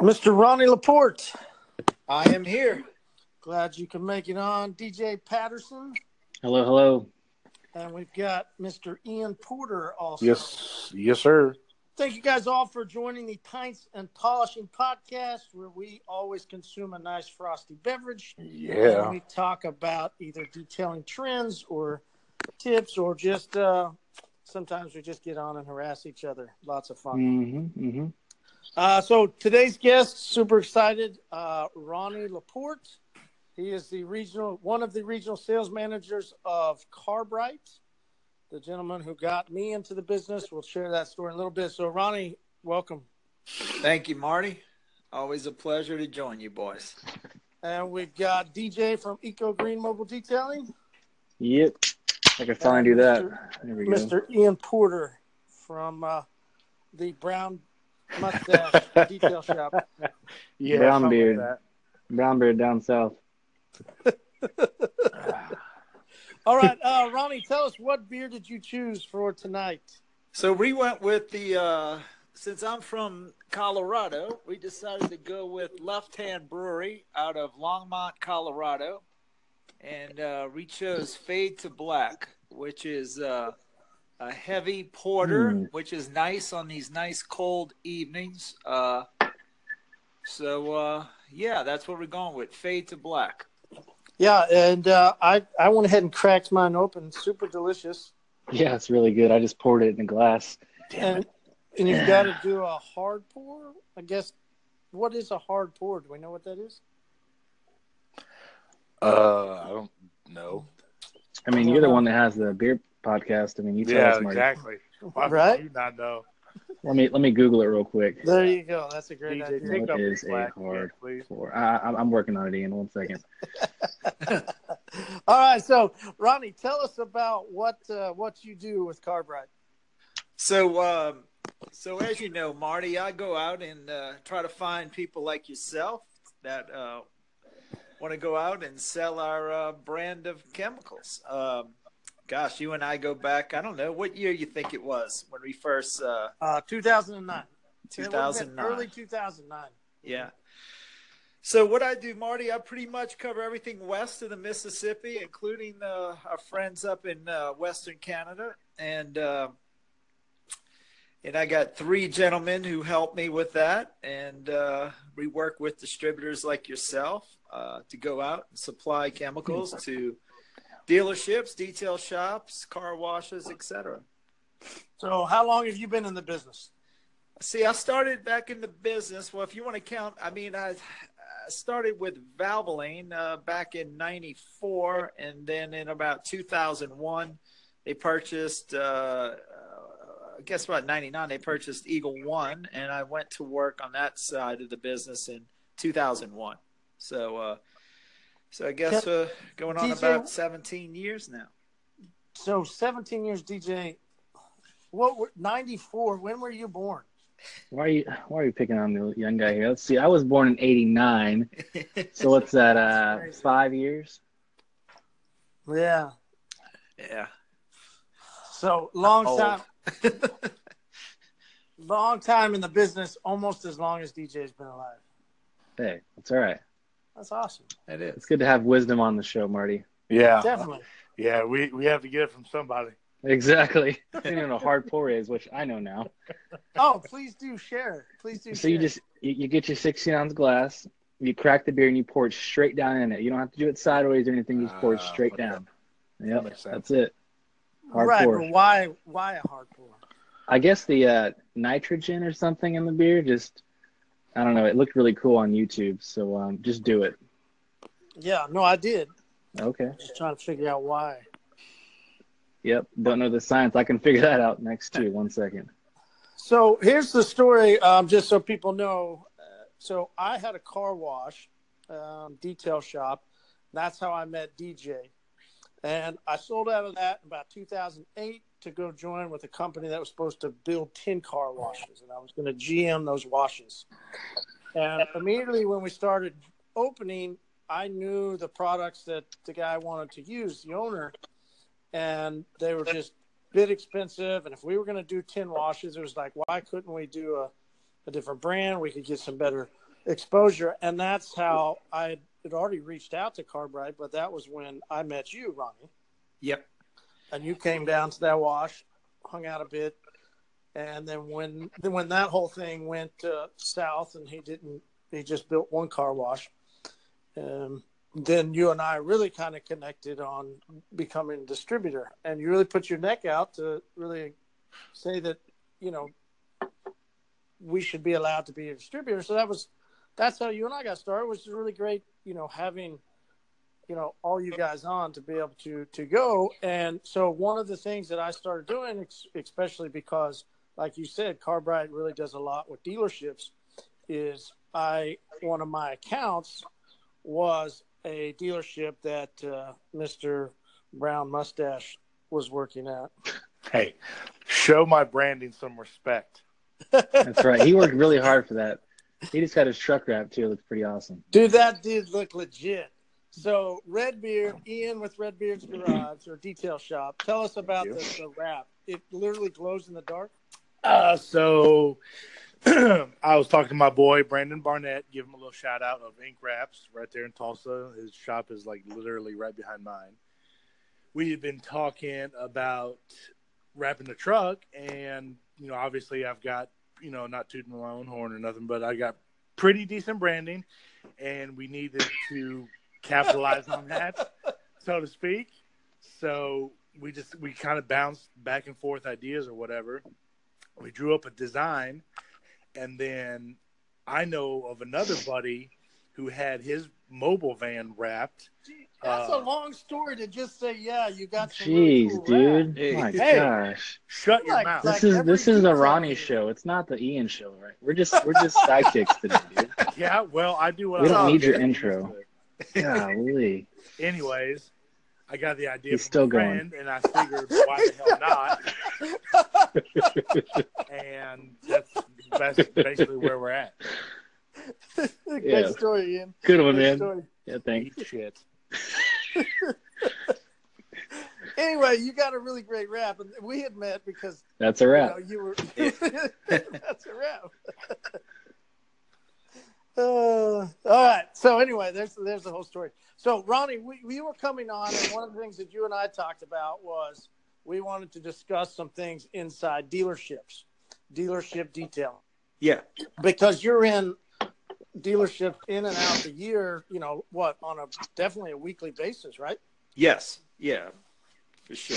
Mr. Ronnie Laporte. I am here. Glad you can make it on. DJ Patterson. Hello, hello. And we've got Mr. Ian Porter also. Yes, yes, sir. Thank you guys all for joining the Pints and Polishing podcast, where we always consume a nice frosty beverage. Yeah. And we talk about either detailing trends or tips, or just uh, sometimes we just get on and harass each other. Lots of fun. Mm-hmm, mm-hmm. Uh, so today's guest, super excited, uh, Ronnie Laporte. He is the regional, one of the regional sales managers of Car Brite. The gentleman who got me into the business. We'll share that story in a little bit. So, Ronnie, welcome. Thank you, Marty. Always a pleasure to join you, boys. And we've got DJ from Eco Green Mobile Detailing. Yep. I can finally do that. There we go. Mr. Ian Porter from uh, the Brown Mustache Detail Shop. Yeah. Brown something beard. like. Brown beard down south. All right, uh, Ronnie, tell us what beer did you choose for tonight? So we went with the. Uh, since I'm from Colorado, we decided to go with Left Hand Brewery out of Longmont, Colorado, and uh, we chose Fade to Black, which is uh, a heavy porter, Mm. which is nice on these nice cold evenings. Uh, so uh, yeah, that's what we're going with. Fade to Black. Yeah, and uh, I I went ahead and cracked mine open. Super delicious. Yeah, it's really good. I just poured it in a glass. and and you've got to do a hard pour. I guess. What is a hard pour? Do we know what that is? Uh, I don't know. I mean, you're the one that has the beer podcast. I mean, you tell Yeah, us, Marty. exactly. Why would Right? you not know? Let me let me Google it real quick. There you go. That's a great DJ, idea. take What up the is a hard again, please. Pour. I, I'm- I'm working on it, Ian. One second. All right, so Ronnie, tell us about what uh, what you do with Car Brite. So, um, so as you know, Marty, I go out and uh, try to find people like yourself that uh, want to go out and sell our uh, brand of chemicals. Um, gosh, you and I go back. I don't know what year you think it was when we first. Uh, Uh, 2009. It would've been 2009. Early 2009. yeah. So what I do, Marty, I pretty much cover everything west of the Mississippi, including uh, our friends up in uh, Western Canada, and uh, and I got three gentlemen who help me with that, and uh, we work with distributors like yourself uh, to go out and supply chemicals to dealerships, detail shops, car washes, etc. So, how long have you been in the business? See, I started back in the business. Well, if you want to count, I mean, I, I started with Valvoline uh, back in '94, and then in about 2001, they purchased. Uh, uh, guess what? '99, they purchased Eagle One, and I went to work on that side of the business in 2001. So, uh, so I guess uh, going on DJ about 17 years now. So, 17 years, DJ. What? were- 94. When were you born? Why are you Why are you picking on the young guy here? Let's see. I was born in '89. So what's that? Uh, five years. Yeah. yeah. So long Old. time, long time in the business, almost as long as DJ's been alive. Hey, that's all right. That's awesome. it is. It's good to have wisdom on the show, Marty. Yeah. Definitely. Yeah, we, we have to get it from somebody. Exactly. I don't know a hard pour is, which I know now. Oh, please do share. Please do. So you just you, you get your 16 ounce glass, you crack the beer, and you pour it straight down in it. You don't have to do it sideways or anything. You just pour it Ah, straight okay. down. That Yep, makes that's it. Hard right. pour. But why? Why a hard pour? I guess the uh, nitrogen or something in the beer just I don't know. It looked really cool on YouTube, so um, just do it. Yeah. No, I did. Okay. Just trying to figure out why. Yep. Don't know the science. I can figure that out next too. One second. So here's the story, um, just so people know. Uh, so I had a car wash um, detail shop. That's how I met DJ. And I sold out of that in about 2008 to go join with a company that was supposed to build 10 car washes. And I was going to GM those washes. And immediately when we started opening, I knew the products that the guy wanted to use, the owner, and they were just a bit expensive. And if we were going to do 10 washes, it was like, why couldn't we do a a different brand. We could get some better exposure, and that's how I had already reached out to Car Brite. But that was when I met you, Ronnie, Yep. And you came down to that wash, hung out a bit, and then when then when that whole thing went uh, south, and he didn't, he just built one car wash. Um, then you and I really kind of connected on becoming a distributor, and you really put your neck out to really say that you know we should be allowed to be a distributor. So that was that's how you and I got started, which is really great. You know, having you know all you guys on to be able to to go. And so one of the things that I started doing, especially because, like you said, Car Brite really does a lot with dealerships, is I one of my accounts was a dealership that uh, Mr. Brown Mustache was working at. Hey, show my branding some respect. That's right. He worked really hard for that. He just got his truck wrapped too. It looks pretty awesome. Dude, that did look legit. So Redbeard, Ian with Redbeard's Garage or Detail Shop. Tell us about the, the wrap. It literally glows in the dark. Uh, so I was talking to my boy Brandon Barnett. Give him a little shout out of Ink Wraps right there in Tulsa. His shop is like literally right behind mine. We had been talking about wrapping the truck, and you know, obviously, I've got you know, not tooting my own horn or nothing, but I got pretty decent branding, and we needed to capitalize on that, so to speak. So we just we kind of bounced back and forth ideas or whatever. We drew up a design, and then I know of another buddy who had his mobile van wrapped. That's Uh, a long story to just say, yeah, you got some Jeez, cool dude. Hey. My Hey. gosh. Shut your Like- mouth. like- This is this is the Ronnie show. It's not the Ian show, right? We're just we're just sidekicks today, dude. yeah, well, I do what We I don't need your intro. Golly. Anyways, I got the idea He's from still a going. friend, and I figured why the hell not? and that's, that's basically where we're at. Great Yeah. story, Ian. Good one, Great man. story. Yeah, thanks. Eat shit. Anyway, you got a really great rap, and we had met because That's a you, know, you were. that's a rap. Uh, all right. So anyway, there's there's the whole story. So Ronnie, we, we were coming on, and one of the things that you and I talked about was we wanted to discuss some things inside dealerships, dealership detail, Yeah. because you're in dealerships in and out the year. You know what? On a definitely a weekly basis, right? Yes. Yeah. For sure.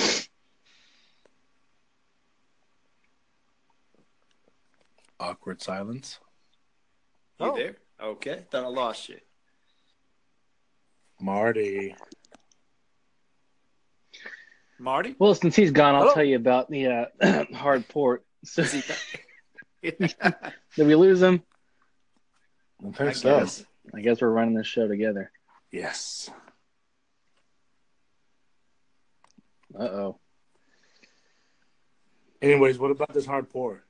Awkward silence. You Oh. there? Okay. Thought I lost you. Marty. Marty? Well, since he's gone, I'll Hello. tell you about the uh, hard port. So, did we lose him? I I think so. guess. I guess we're running this show together. Yes. Uh oh. Anyways, what about this hard pour?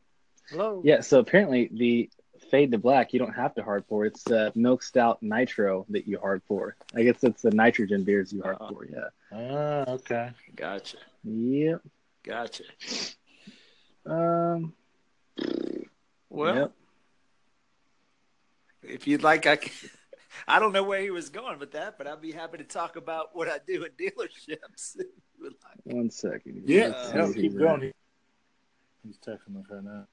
Hello. Yeah. So apparently the fade to black, you don't have to hard pour. It's uh, milk stout nitro that you hard pour. I guess it's the nitrogen beers you hard Uh-huh. pour. Yeah. Ah, okay. Gotcha. Yep. Gotcha. Um. Well, yep. if you'd like, I can. I don't know where he was going with that, but I'd be happy to talk about what I do in dealerships. if you would like. One second. Yeah, Let's no, keep going. in. He's texting us right now.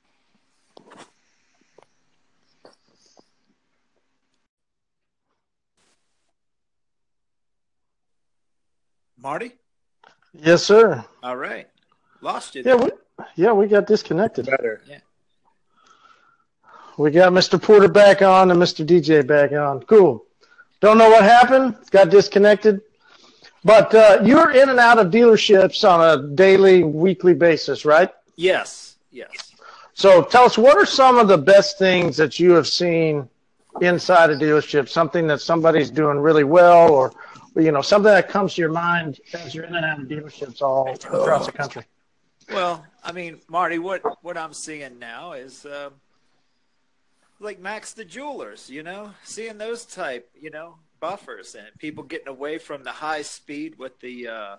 Marty? Yes, sir. All right. Lost you. Yeah, we, yeah, we got disconnected. Better. Yeah. We got Mr. Porter back on and Mr. DJ back on. Cool. Don't know what happened. Got disconnected. But uh, you're in and out of dealerships on a daily, weekly basis, right? Yes. Yes. So tell us, what are some of the best things that you have seen inside a dealership? Something that somebody's doing really well, or you know, something that comes to your mind as you're in and out of dealerships all across the country. Well, I mean, Marty, what what I'm seeing now is um like Max the Jewelers. You know, seeing those type, you know, buffers and people getting away from the high speed with the uh,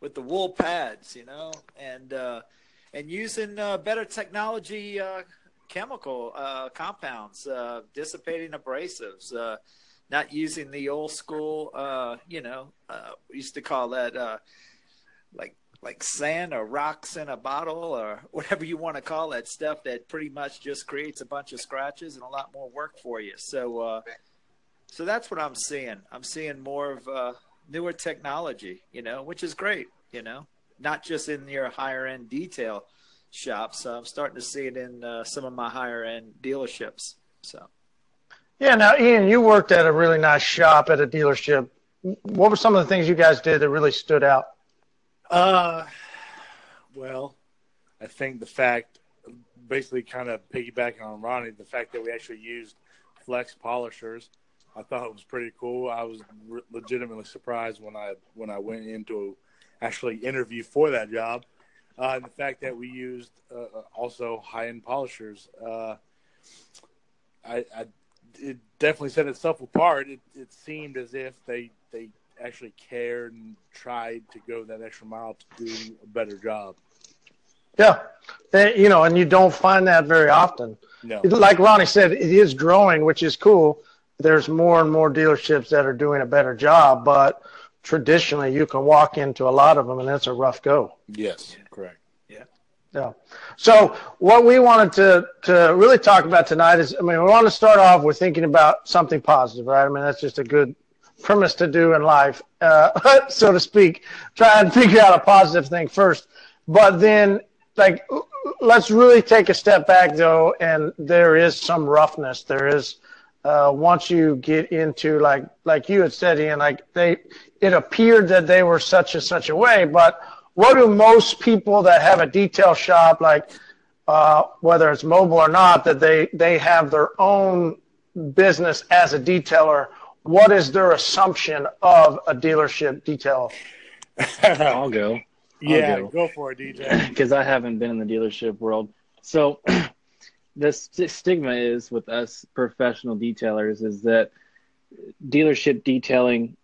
with the wool pads. You know, and uh, and using uh, better technology uh, chemical uh, compounds, uh, dissipating abrasives, uh, not using the old school, uh, you know, uh, we used to call that uh, like like sand or rocks in a bottle or whatever you want to call that stuff that pretty much just creates a bunch of scratches and a lot more work for you. So, so that's what I'm seeing. I'm seeing more of newer technology, you know, which is great, you know, not just in your higher end detail shops. I'm starting to see it in uh, some of my higher end dealerships. So, yeah. Now, Ian, you worked at a really nice shop at a dealership. What were some of the things you guys did that really stood out? Uh, well, I think the fact, basically, kind of piggybacking on Ronnie, the fact that we actually used flex polishers, I thought it was pretty cool. I was re- legitimately surprised when I when I went into actually interview for that job uh, and the fact that we used uh, uh also high end polishers. Uh, I, I, it definitely set itself apart. It, it seemed as if they they actually cared and tried to go that extra mile to do a better job. Yeah, they, you know, and you don't find that very often. No. Like Ronnie said, it is growing, which is cool. There's more and more dealerships that are doing a better job, but traditionally you can walk into a lot of them and it's a rough go. Yes. Yeah. So what we wanted to, to really talk about tonight is, I mean, we want to start off with thinking about something positive, right? I mean, that's just a good premise to do in life, uh, so to speak. Try and figure out a positive thing first, but then like, let's really take a step back though. And there is some roughness. There is, uh, once you get into like like you had said, Ian, like they it appeared that they were such and such a way. But what do most people that have a detail shop, like uh, whether it's mobile or not, that they they have their own business as a detailer? What is their assumption of a dealership detail? I'll go. I'll yeah, go. go for it, DJ. Because I haven't been in the dealership world, so the st- stigma is with us professional detailers is that dealership detailing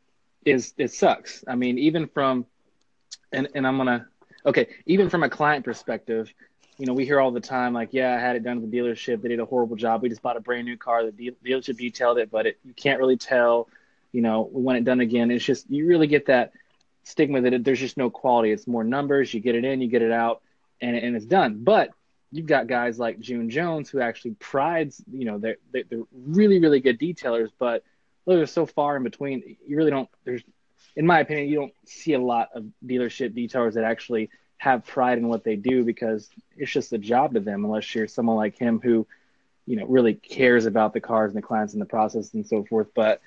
is it sucks. I mean, even from and and I'm gonna okay, even from a client perspective, you know, we hear all the time like, yeah, I had it done at the dealership. They did a horrible job. We just bought a brand new car. The de- dealership detailed it, but it, you can't really tell. You know, we want it done again. It's just you really get that stigma that it, there's just no quality. It's more numbers. You get it in, you get it out, and and it's done. But you've got guys like June Jones who actually prides, you know, they're, they're really, really good detailers, but they're so far in between. You really don't, there's, in my opinion, you don't see a lot of dealership detailers that actually have pride in what they do because it's just a job to them, unless you're someone like him who, you know, really cares about the cars and the clients and the process and so forth. But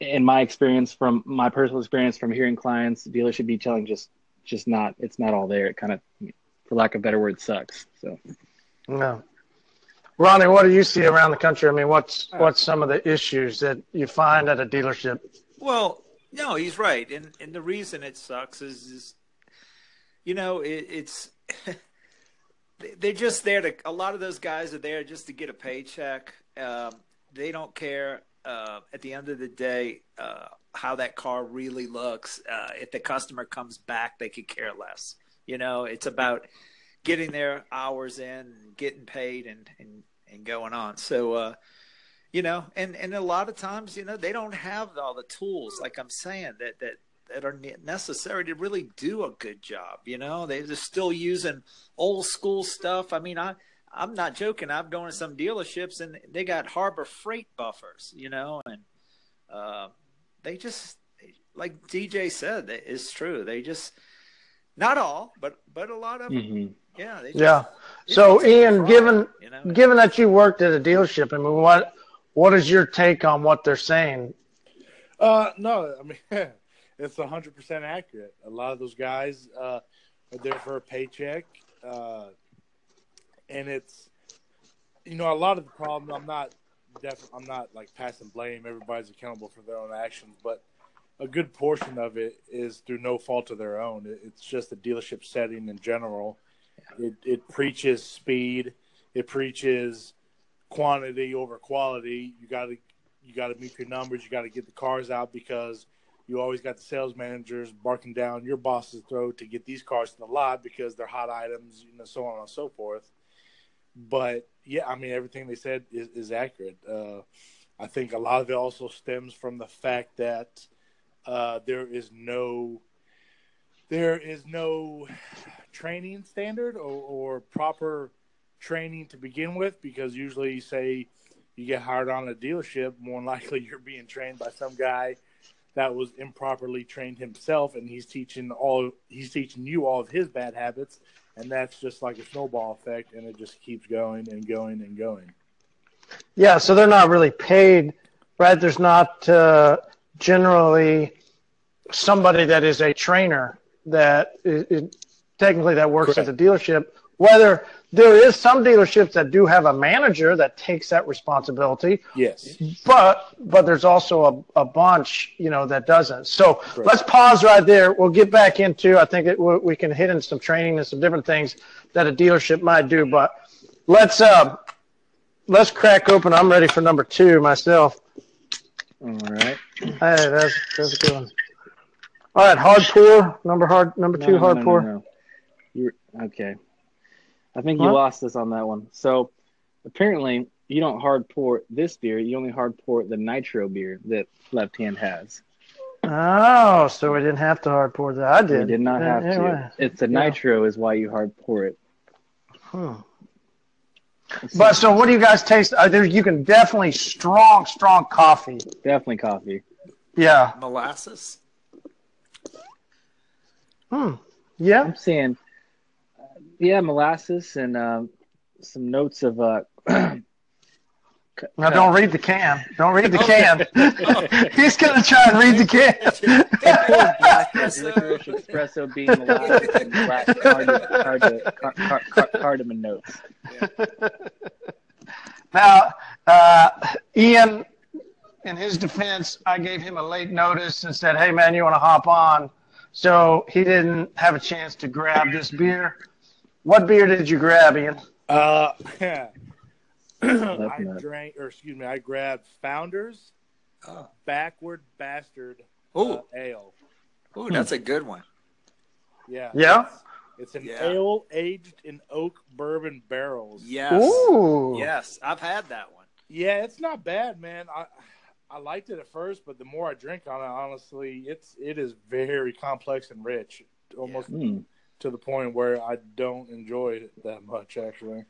in my experience, from my personal experience from hearing clients, dealership detailing just, just not, it's not all there. It kind of, for lack of a better word, sucks. So, no. Ronnie, what do you see around the country? I mean, what's what's some of the issues that you find at a dealership? Well, no, he's right, and and the reason it sucks is, is you know, it, it's they're just there to. A lot of those guys are there just to get a paycheck. Um, they don't care uh, at the end of the day uh, how that car really looks. Uh, if the customer comes back, they could care less. You know, it's about getting their hours in, getting paid, and and and going on. So, uh, you know, and and a lot of times, you know, they don't have all the tools, like I'm saying, that that that are necessary to really do a good job. You know, they're still using old school stuff. I mean, I. I'm not joking. I've gone to some dealerships and they got Harbor Freight buffers, you know, and uh, they just, like DJ said, it's true. They just, not all, but but a lot of them. Mm-hmm. Yeah. Just, yeah. So Ian, given you know? given that you worked at a dealership, I mean, what what is your take on what they're saying? Uh, no, I mean it's hundred percent accurate. A lot of those guys uh, are there for a paycheck, uh, and it's you know a lot of the problem. I'm not definitely I'm not like passing blame. Everybody's accountable for their own actions, but a good portion of it is through no fault of their own. It's just the dealership setting in general. It, it preaches speed. It preaches quantity over quality. You got to you got to meet your numbers. You got to get the cars out because you always got the sales managers barking down your boss's throat to get these cars to the lot because they're hot items, you know, so on and so forth. but yeah, I mean everything they said is, is accurate. Uh, I think a lot of it also stems from the fact that uh, there is no there is no training standard or, or proper training to begin with because usually say you get hired on a dealership more than likely you're being trained by some guy that was improperly trained himself and he's teaching all he's teaching you all of his bad habits and that's just like a snowball effect and it just keeps going and going and going Yeah, so they're not really paid, right? There's not uh, generally somebody that is a trainer that is, is technically that works at the dealership. Whether there is some dealerships that do have a manager that takes that responsibility, yes. But but there's also a, a bunch you know that doesn't. So let's pause right there. We'll get back into i think it, we we can hit in some training and some different things that a dealership might do. But let's uh let's crack open. I'm ready for number two myself. All right. hey that's that's a good one. All right hard pour. Number hard number two no, hard no, no, pour no. You're okay. I think you What? lost us on that one. So apparently you don't hard pour this beer. You only hard pour the nitro beer that Left Hand has. oh so we didn't have to hard pour that i did You did not have Anyway. to. It's the Yeah. nitro is why you hard pour it. Hmm. but so what do you guys taste uh, there you can definitely strong strong coffee Definitely coffee. yeah Molasses. Hmm. Yeah. I'm saying, uh, yeah, molasses and um, some notes of uh, Now don't read the can. Don't read the can. He's gonna try and read the can. licorice, espresso bean, molasses, and black cardamom, cardamom, car, car, car, cardamom notes. now, uh, Ian, in his defense, I gave him a late notice and said, "Hey, man, you want to hop on?" So he didn't have a chance to grab this beer. What beer did you grab, Ian? uh I drank or excuse me i grabbed founders Oh. Backwoods Bastard Ooh. uh, ale Ooh, that's a good one. yeah Yeah. it's an Yeah. ale aged in oak bourbon barrels Yes. Ooh. Yes, I've had that one. Yeah, it's not bad, man. I I liked it at first, but the more I drink on it, honestly, it's it is very complex and rich, almost Hmm. To the point where I don't enjoy it that much, actually.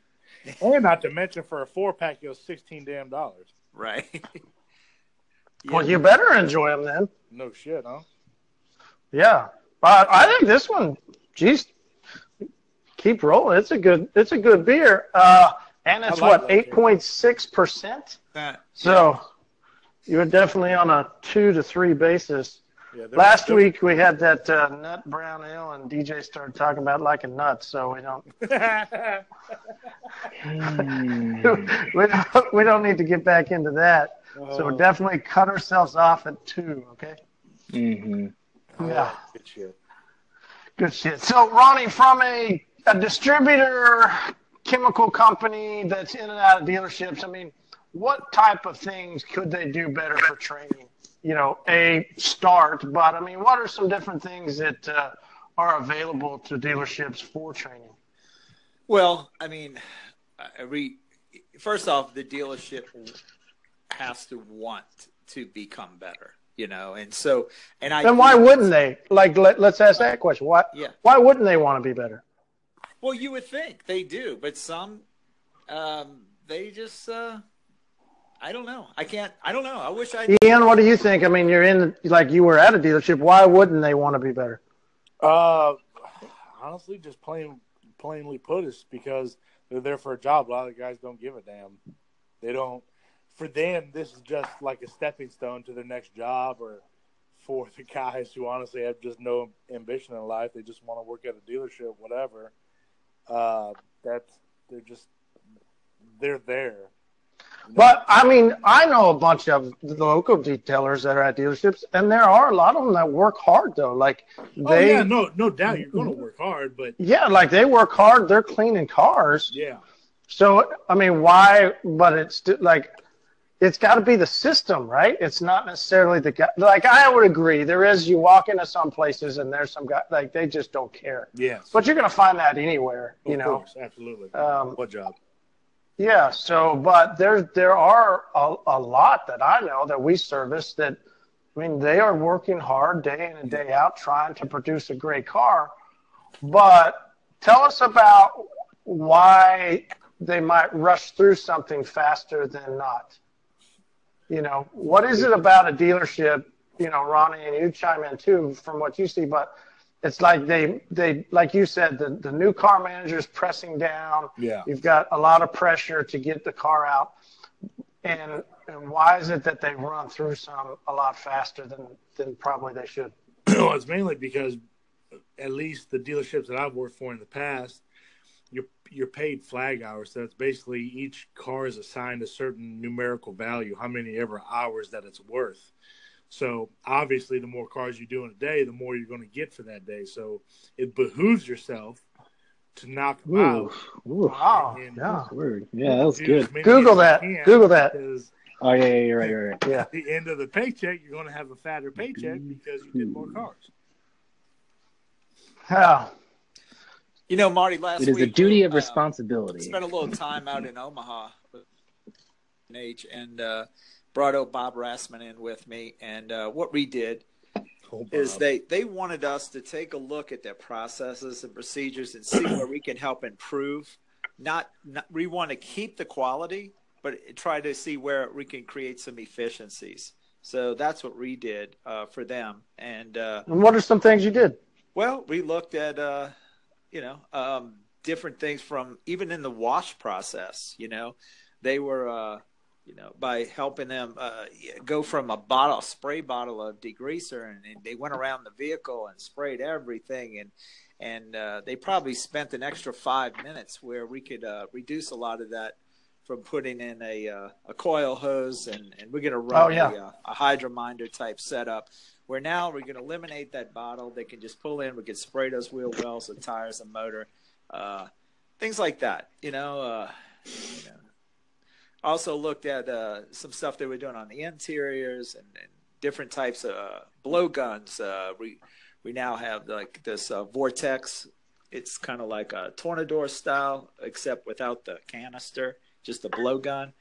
and not to mention, for a four pack, it was sixteen damn dollars. Right. Well, you better enjoy them then. No shit, huh? Yeah. But I think this one, geez, keep rolling. It's a good. It's a good beer. Uh, and it's like what eight point six percent. That- So you're definitely on a two to three basis. Yeah. Last they're- week we had that uh, nut brown ale, and DJ started talking about liking nuts, so we don't we don't we don't need to get back into that. So Oh, definitely cut ourselves off at two. Okay. Mhm. Yeah. good shit. Good shit. So Ronnie, from a a distributor chemical company that's in and out of dealerships, I mean, what type of things could they do better for training? You know, a start, but I mean, what are some different things that uh, are available to dealerships for training? Well, I mean, we first off, the dealership has to want to become better, you know, and so and I. Then why wouldn't they? Like, let, let's ask that question. Why? Yeah. Why wouldn't they want to be better? Well, you would think they do, but some, um, they just. Uh, I don't know. I can't. I don't know. I wish I. Ian, what do you think? I mean, you're in like you were at a dealership. Why wouldn't they want to be better? Uh, honestly, just plain plainly put, it's because they're there for a job. A lot of guys don't give a damn. They don't. For them, this is just like a stepping stone to their next job, or for the guys who honestly have just no ambition in life. They just want to work at a dealership, whatever. Uh, that's they're just they're there. But I mean, I know a bunch of the local detailers that are at dealerships, and there are a lot of them that work hard though. Like they, oh yeah, no, no doubt you're going to work hard, but yeah, like they work hard. They're cleaning cars. yeah, So I mean, why? But it's like it's got to be the system, right? It's not necessarily the guy. Like I would agree, there is. You walk into some places and there's some guy like they just don't care. yes, But you're gonna find that anywhere, you know. course, absolutely. Um, what job? Yeah. So, but there there are a, a lot that I know that we service that. I mean, they are working hard day in and day out trying to produce a great car. But tell us about why they might rush through something faster than not. You know, what is it about a dealership? You know, Ronnie, and you chime in too from what you see, but it's like they they like you said the, the new car manager is pressing down Yeah. you've got a lot of pressure to get the car out and and why is it that they run through some a lot faster than than probably they should well, it's mainly because at least the dealerships that I've worked for in the past, you're you're paid flag hours. So it's basically each car is assigned a certain numerical value, how many ever hours that it's worth. So obviously, the more cars you do in a day, the more you're going to get for that day. So it behooves yourself to knock them out. Ooh, ooh, wow And- yeah that's. Yeah, that was do good. Google that. Google that. Oh yeah, yeah, you're right, you're right. yeah at the end of the paycheck, you're going to have a fatter paycheck because you did more cars. yeah You know, Marty, last It is a duty of uh, responsibility. spent a little time out in Omaha with H and uh, brought old Bob Rassman in with me. And uh, what we did Oh, is they they wanted us to take a look at their processes and procedures and see where we can help improve. Not, not we want to keep the quality, but try to see where we can create some efficiencies. So that's what we did uh, for them. And uh, and what are some things you did well, we looked at uh, you know um, different things from even in the wash process. You know, they were uh, you know by helping them uh, go from a bottle, spray bottle of degreaser, and, and they went around the vehicle and sprayed everything, and and uh, they probably spent an extra five minutes where we could uh, reduce a lot of that from putting in a uh, a coil hose, and and we're going to run Oh, yeah. a, uh, a hydrominder type setup where now we're going to eliminate that bottle. They can just pull in. We can spray those wheel wells, the tires, the motor, uh, things like that. You know. Uh, you know. Also looked at uh, some stuff they were doing on the interiors and, and different types of uh, blow guns. Uh, we we now have like this uh, Vortex. It's kind of like a Tornador style, except without the canister, just a blowgun.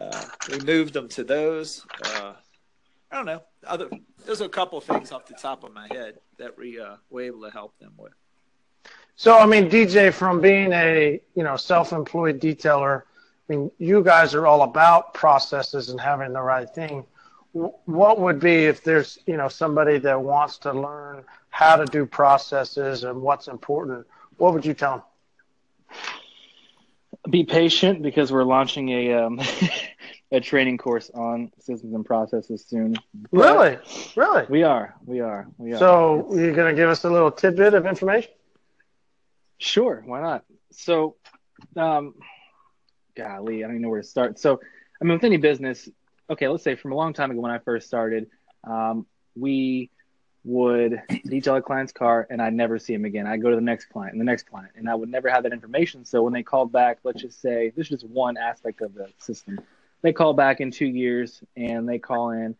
Uh, we moved them to those. I don't know. Other there's a couple things off the top of my head that we were able to help them with. so i mean dj from being a you know self-employed detailer i mean you guys are all about processes and having the right thing what would be if there's you know somebody that wants to learn how to do processes and what's important what would you tell them Be patient because we're launching a um, a training course on systems and processes soon. Really really We are, we are, we are. So It's- you're going to give us a little tidbit of information? Sure, why not? So, um, golly, I don't even know where to start. So, I mean, with any business, okay, let's say from a long time ago when I first started, um, we would detail a client's car and I'd never see him again. I'd go to the next client and the next client, and I would never have that information. So when they called back, let's just say this is just one aspect of the system. They call back in two years and they call in,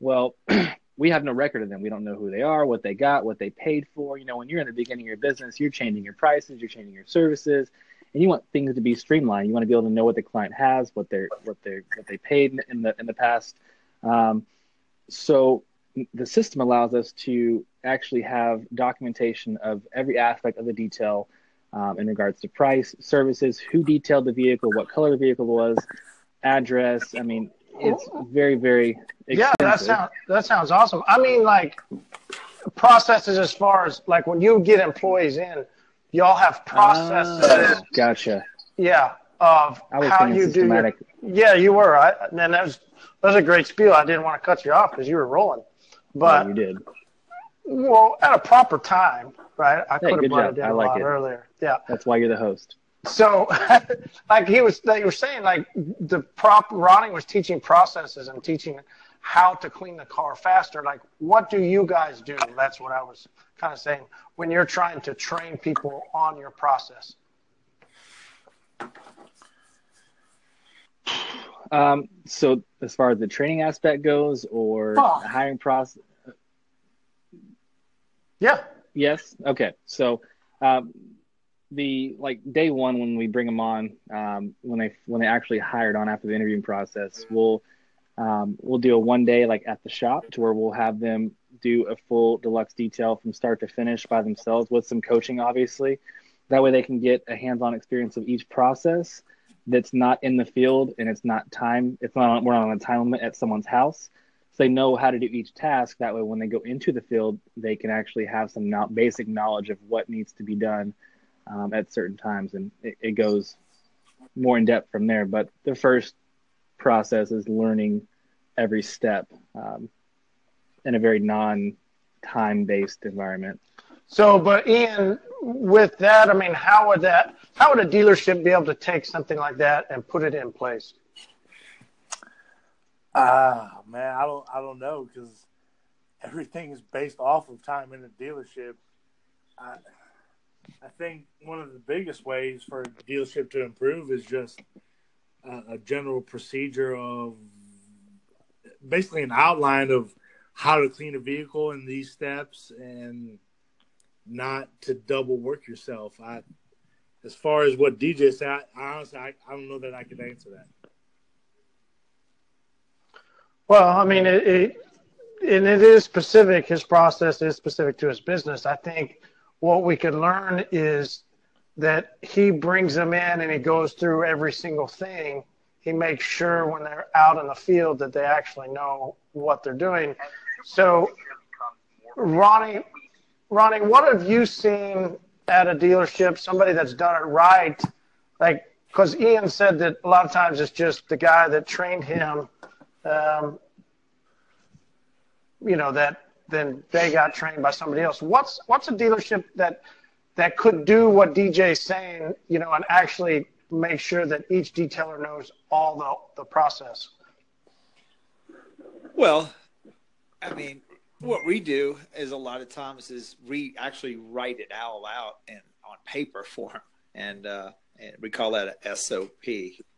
well, we have no record of them. We don't know who they are, what they got, what they paid for. You know, when you're in the beginning of your business, you're changing your prices, you're changing your services, and you want things to be streamlined. You want to be able to know what the client has, what they're what they what they paid in the in the past. Um, so the system allows us to actually have documentation of every aspect of the detail um, in regards to price, services, who detailed the vehicle, what color the vehicle was, address. I mean, it's very very Yeah, that sounds that sounds awesome. I mean, like processes as far as like when you get employees in, y'all have processes. Oh, gotcha. Yeah, of how you do. Your, yeah, you were. I, and that was that was a great spiel. I didn't want to cut you off because you were rolling, but Oh, you did. well, at a proper time, right? I Hey, could have brought it in I a like lot it. earlier. Yeah. That's why you're the host. So, like he was, like you were saying, like the prop, Ronnie was teaching processes and teaching how to clean the car faster. Like, what do you guys do? That's what I was kind of saying when you're trying to train people on your process. Um, so as far as the training aspect goes, or the hiring process, Yeah. yes. Okay. So um, the like day one when we bring them on, um, when they when they actually hired on after the interviewing process, we'll um, we'll do a one day like at the shop to where we'll have them do a full deluxe detail from start to finish by themselves with some coaching, obviously. That way they can get a hands-on experience of each process that's not in the field and it's not time. It's not we're not on a time limit at someone's house. So they know how to do each task. That way, when they go into the field, they can actually have some no- basic knowledge of what needs to be done um, at certain times, and it, it goes more in depth from there. But the first process is learning every step um, in a very non time based environment. So, but Ian, with that, I mean, how would that, how would a dealership be able to take something like that and put it in place? Ah, man, I don't, I don't know because everything is based off of time in a dealership. I, I think one of the biggest ways for a dealership to improve is just a, a general procedure of basically an outline of how to clean a vehicle in these steps and not to double work yourself. I, as far as what DJ said, I, honestly, I, I don't know that I could answer that. Well, I mean, it, it, and it is specific. His process is specific to his business. I think what we could learn is that he brings them in and he goes through every single thing. He makes sure when they're out in the field that they actually know what they're doing. So, Ronnie, Ronnie, what have you seen at a dealership? Somebody that's done it right, like because Ian said that a lot of times it's just the guy that trained him. Um, you know that then they got trained by somebody else. What's what's a dealership that that could do what DJ's saying, you know, and actually make sure that each detailer knows all the the process? Well, I mean, what we do is a lot of times is we actually write it all out and on paper for them, and, uh, and we call that a SOP,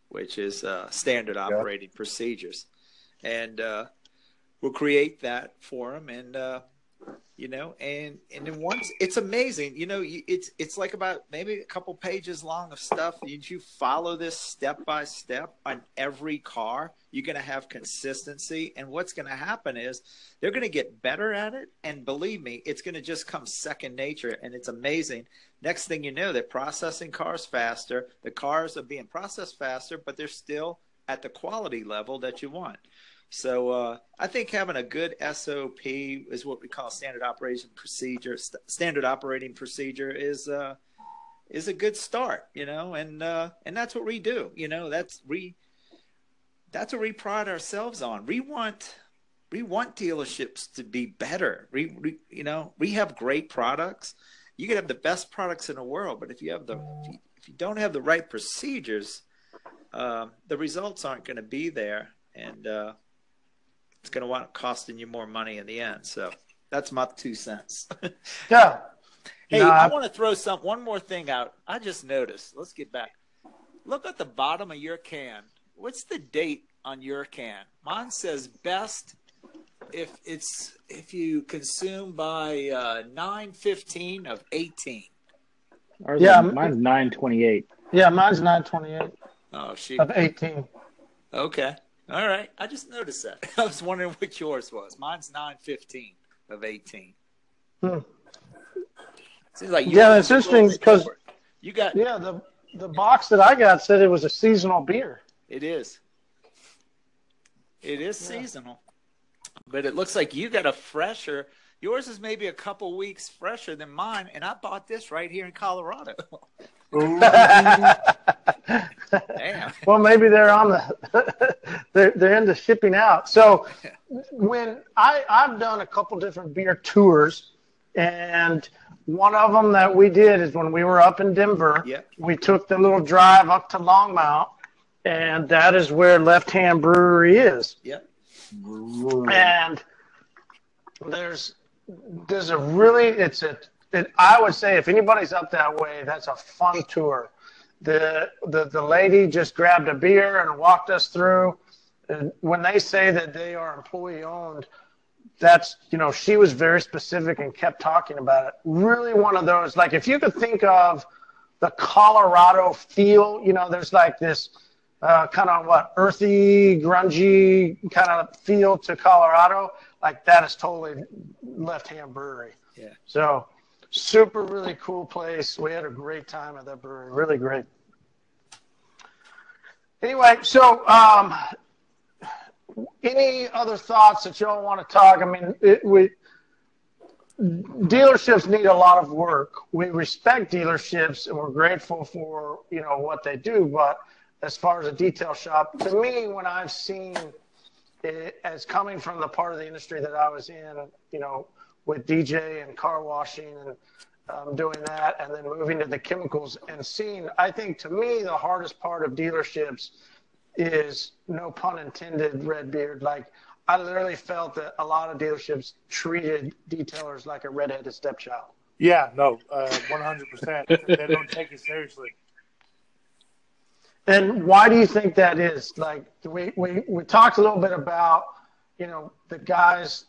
which is uh, standard operating procedures, and uh, we'll create that for them and uh, you know and and then once it's amazing you know it's it's like about maybe a couple pages long of stuff. And you follow this step by step on every car you're going to have consistency. And what's going to happen is they're going to get better at it. And believe me it's going to just come second nature. And it's amazing. Next thing you know they're processing cars faster. The cars are being processed faster but they're still at the quality level that you want so uh, I think having a good SOP is what we call standard operation procedure. St- standard operating procedure is uh, is a good start, you know, and uh, and that's what we do. You know, that's we that's what we pride ourselves on. We want we want dealerships to be better. We, we you know we have great products. You can have the best products in the world, but if you have the if you, if you don't have the right procedures, uh, the results aren't going to be there. And uh, it's going to want costing you more money in the end. So that's my two cents. yeah. Hey, nah, I want to throw some one more thing out. I just noticed. Let's get back. Look at the bottom of your can. What's the date on your can? Mine says best if it's if you consume by uh, nine fifteen of eighteen. Ours yeah, is, mine's nine twenty eight. Yeah, mine's nine twenty eight. Oh, she of eighteen. Okay. All right. I just noticed that. I was wondering what yours was. Mine's nine fifteen of eighteen. Hmm. Seems like yeah, it's interesting because you got yeah the the box that I got said it was a seasonal beer. It is. It is yeah. seasonal, but it looks like you got a fresher. Yours is maybe a couple weeks fresher than mine, and I bought this right here in Colorado. Damn. well, maybe they're on the they're they're into shipping out. So when I I've done a couple different beer tours, and one of them that we did is when we were up in Denver. Yeah. We took the little drive up to Longmont, and that is where Left Hand Brewery is. Yep. And there's there's a really it's a it, I would say if anybody's up that way, that's a fun tour the, the, the lady just grabbed a beer and walked us through. And when they say that they are employee owned, that's, you know, she was very specific and kept talking about it. Really one of those, like if you could think of the Colorado feel. You know, there's like this uh, kind of what earthy, grungy kind of feel to Colorado. Like that is totally Left Hand Brewery. Yeah. So super, really cool place. We had a great time at that brewery. Really great. Anyway, so um, any other thoughts that y'all want to talk? I mean, it, we dealerships need a lot of work. We respect dealerships and we're grateful for you know what they do, but as far as a detail shop, to me, when I've seen it as coming from the part of the industry that I was in, you know, with DJ and car washing and um, doing that, and then moving to the chemicals and seeing, I think to me, the hardest part of dealerships is no pun intended, Redbeard. Like, I literally felt that a lot of dealerships treated detailers like a redheaded stepchild. Yeah, no, uh, 100%. they don't take it seriously. And why do you think that is? Like we, we, we talked a little bit about, you know, the guys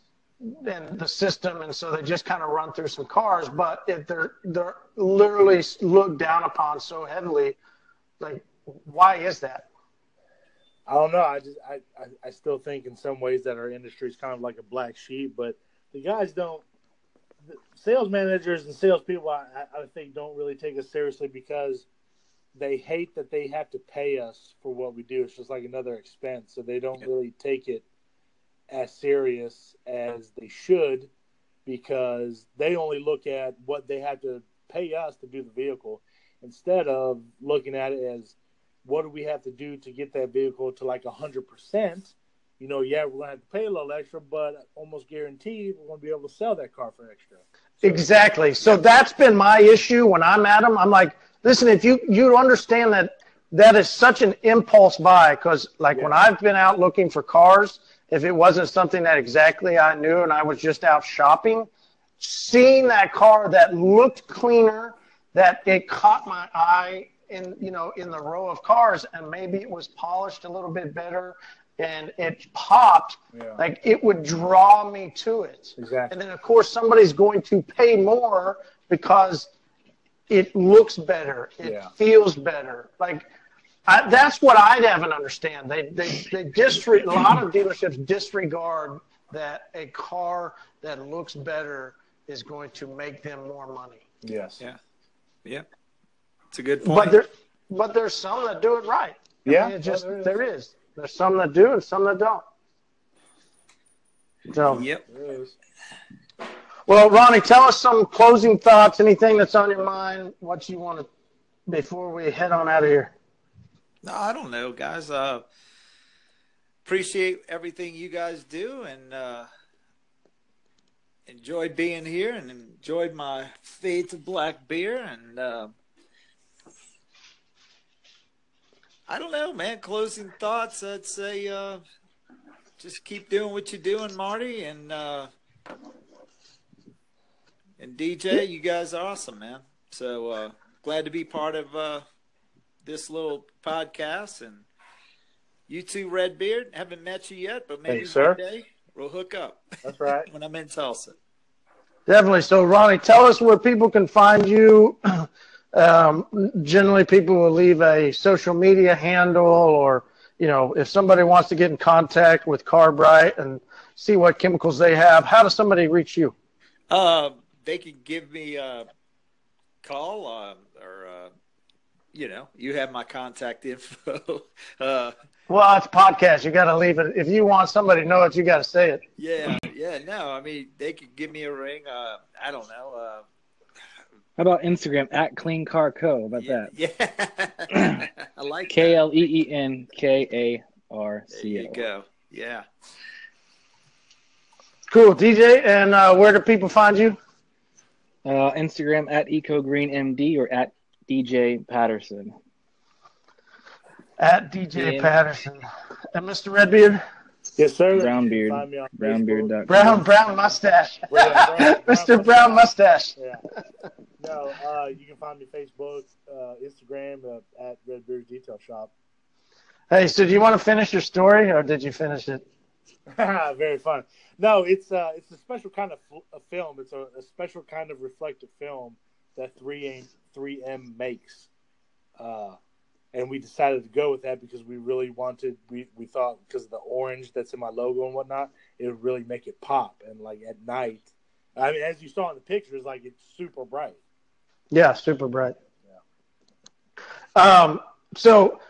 and the system, and so they just kind of run through some cars. But if they're they're literally looked down upon so heavily, like why is that? I don't know. I just I, I, I still think in some ways that our industry is kind of like a black sheep, but the guys don't. The sales managers and salespeople, I, I think, don't really take us seriously because they hate that they have to pay us for what we do. It's just like another expense, so they don't really take it as serious as they should because they only look at what they have to pay us to do the vehicle instead of looking at it as what do we have to do to get that vehicle to like 100%. You know, yeah, we're going to have to pay a little extra, but almost guaranteed we're going to be able to sell that car for extra. So, exactly. So that's been my issue when I'm at them. I'm like, listen, if you you understand that that is such an impulse buy, because like yeah. when I've been out looking for cars, if it wasn't something that exactly I knew and I was just out shopping, seeing that car that looked cleaner, that it caught my eye in you know in the row of cars, and maybe it was polished a little bit better and it popped, yeah. like it would draw me to it. Exactly. And then of course somebody's going to pay more because it looks better, it yeah. feels better. Like I, that's what I haven't understand. They they they disregard a lot of dealerships disregard that a car that looks better is going to make them more money. Yes. Yeah. Yeah. It's a good point. But there, but there's some that do it right. Yeah. I mean, just there is. there is. There's some that do and some that don't. So. Yep. Well, Ronnie, tell us some closing thoughts. Anything that's on your mind? What you want to before we head on out of here. No, I don't know, guys. Uh, appreciate everything you guys do, and uh, enjoyed being here, and enjoyed my fade of black beer, and uh, I don't know, man. Closing thoughts. I'd say uh, just keep doing what you're doing, Marty, and uh, and DJ, you guys are awesome, man. So uh, glad to be part of uh, this little podcast. And you too, Redbeard. Haven't met you yet, but maybe hey, one day we'll hook up. That's right. when I'm in Tulsa. Definitely. So, Ronnie, tell us where people can find you. Um, generally, people will leave a social media handle, or you know, if somebody wants to get in contact with Car Brite and see what chemicals they have, how does somebody reach you? Uh, they can give me a call uh, or uh, you know you have my contact info uh, well it's podcast you got to leave it if you want somebody to know it you got to say it yeah yeah no i mean they could give me a ring uh, i don't know uh, how about Instagram at Clean Car Co? How about yeah, that? Yeah, I like K L E E N K A R C O. There you go. Yeah. Cool, DJ. And uh, where do people find you? Uh, Instagram at EcoGreenMD or at DJ Patterson. At DJ yeah. Patterson. And Mr. Redbeard? Yes, sir. Brown beard. Brown beard. Brown brown mustache. yeah, brown, Mr. Brown mustache. Yeah. No, uh, you can find me Facebook, uh, Instagram uh, at Redbeard Detail Shop. Hey, so do you want to finish your story, or did you finish it? Very fun. No, it's uh, it's a special kind of f- a film. It's a, a, special kind of reflective film that three M 3M makes. Uh, and we decided to go with that because we really wanted we, we thought because of the orange that's in my logo and whatnot it would really make it pop and like at night i mean as you saw in the pictures like it's super bright Yeah, super bright. Yeah. Um, so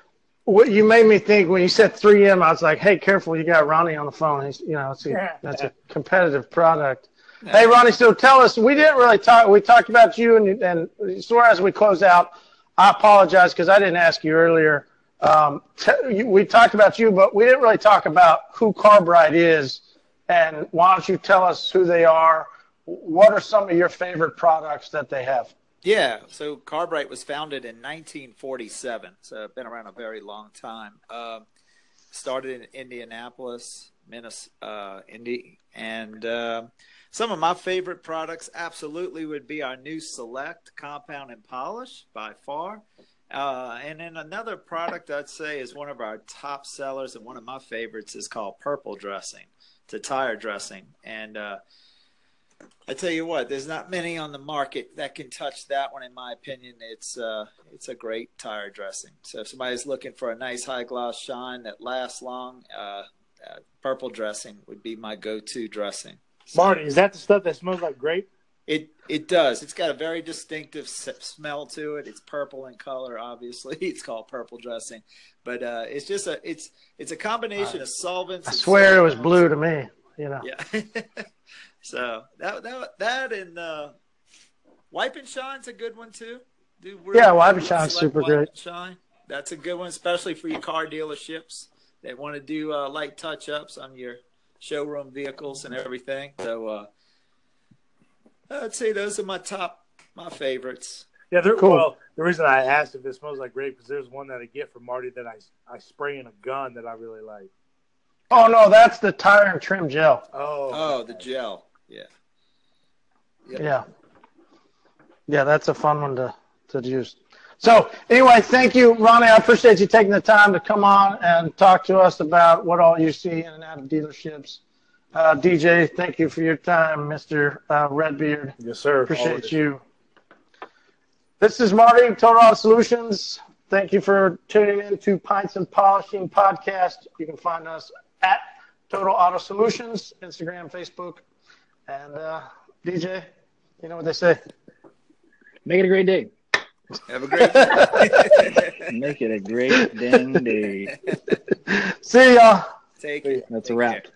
what you made me think when you said 3M, I was like, "Hey, careful! You got Ronnie on the phone. He's, you know, it's a, that's a competitive product." Hey, Ronnie, so tell us. We didn't really talk. We talked about you, and and so as we close out, I apologize because I didn't ask you earlier. Um, t- we talked about you, but we didn't really talk about who Car Brite is. And why don't you tell us who they are? What are some of your favorite products that they have? Yeah, so Car Brite was founded in 1947, so been around a very long time. Um started in Indianapolis, Minnesota, uh, Indy, and um some of my favorite products absolutely would be our new Select Compound and Polish by far. Uh, and then another product I'd say is one of our top sellers and one of my favorites is called Purple Dressing. A tire dressing, and uh, I tell you what, there's not many on the market that can touch that one. In my opinion, it's uh, it's a great tire dressing. So if somebody's looking for a nice high gloss shine that lasts long, uh, uh, purple dressing would be my go-to dressing. So marty is that the stuff that smells like grape it it does. It's got a very distinctive smell to it. It's purple in color. Obviously, it's called purple dressing, but uh, it's just a it's it's a combination of solvents. I and swear it was blue to me. You know. Yeah. so that that that and uh, wipe and shine's a good one too. Do really Yeah, Wipe and good Shine's super Wipe great. and Shine. That's a good one, especially for your car dealerships that want to do uh, light touch ups on your showroom vehicles and everything. So uh, I'd say those are my top my favorites. yeah they're Cool. well the reason i asked if it smells like grape because there's one that i get from marty that i i spray in a gun that i really like Oh no, that's the tire and trim gel. oh Oh, the gel. Yeah. Yep. Yeah. Yeah, that's a fun one to, to use. So anyway, thank you, Ronnie. I appreciate you taking the time to come on and talk to us about what all you see in and out of dealerships. Uh, DJ, thank you for your time, Mr. Uh, Redbeard. yes sir Appreciate Always. you. This is Marty, Total Auto Solutions. Thank you for tuning in to Pints and Polishing Podcast. You can find us at Total Auto Solutions, Instagram, Facebook. And uh, DJ, you know what they say. Make it a great day. Have a great day. Make it a great dang day. See y'all. Take it. That's Take a wrap. care.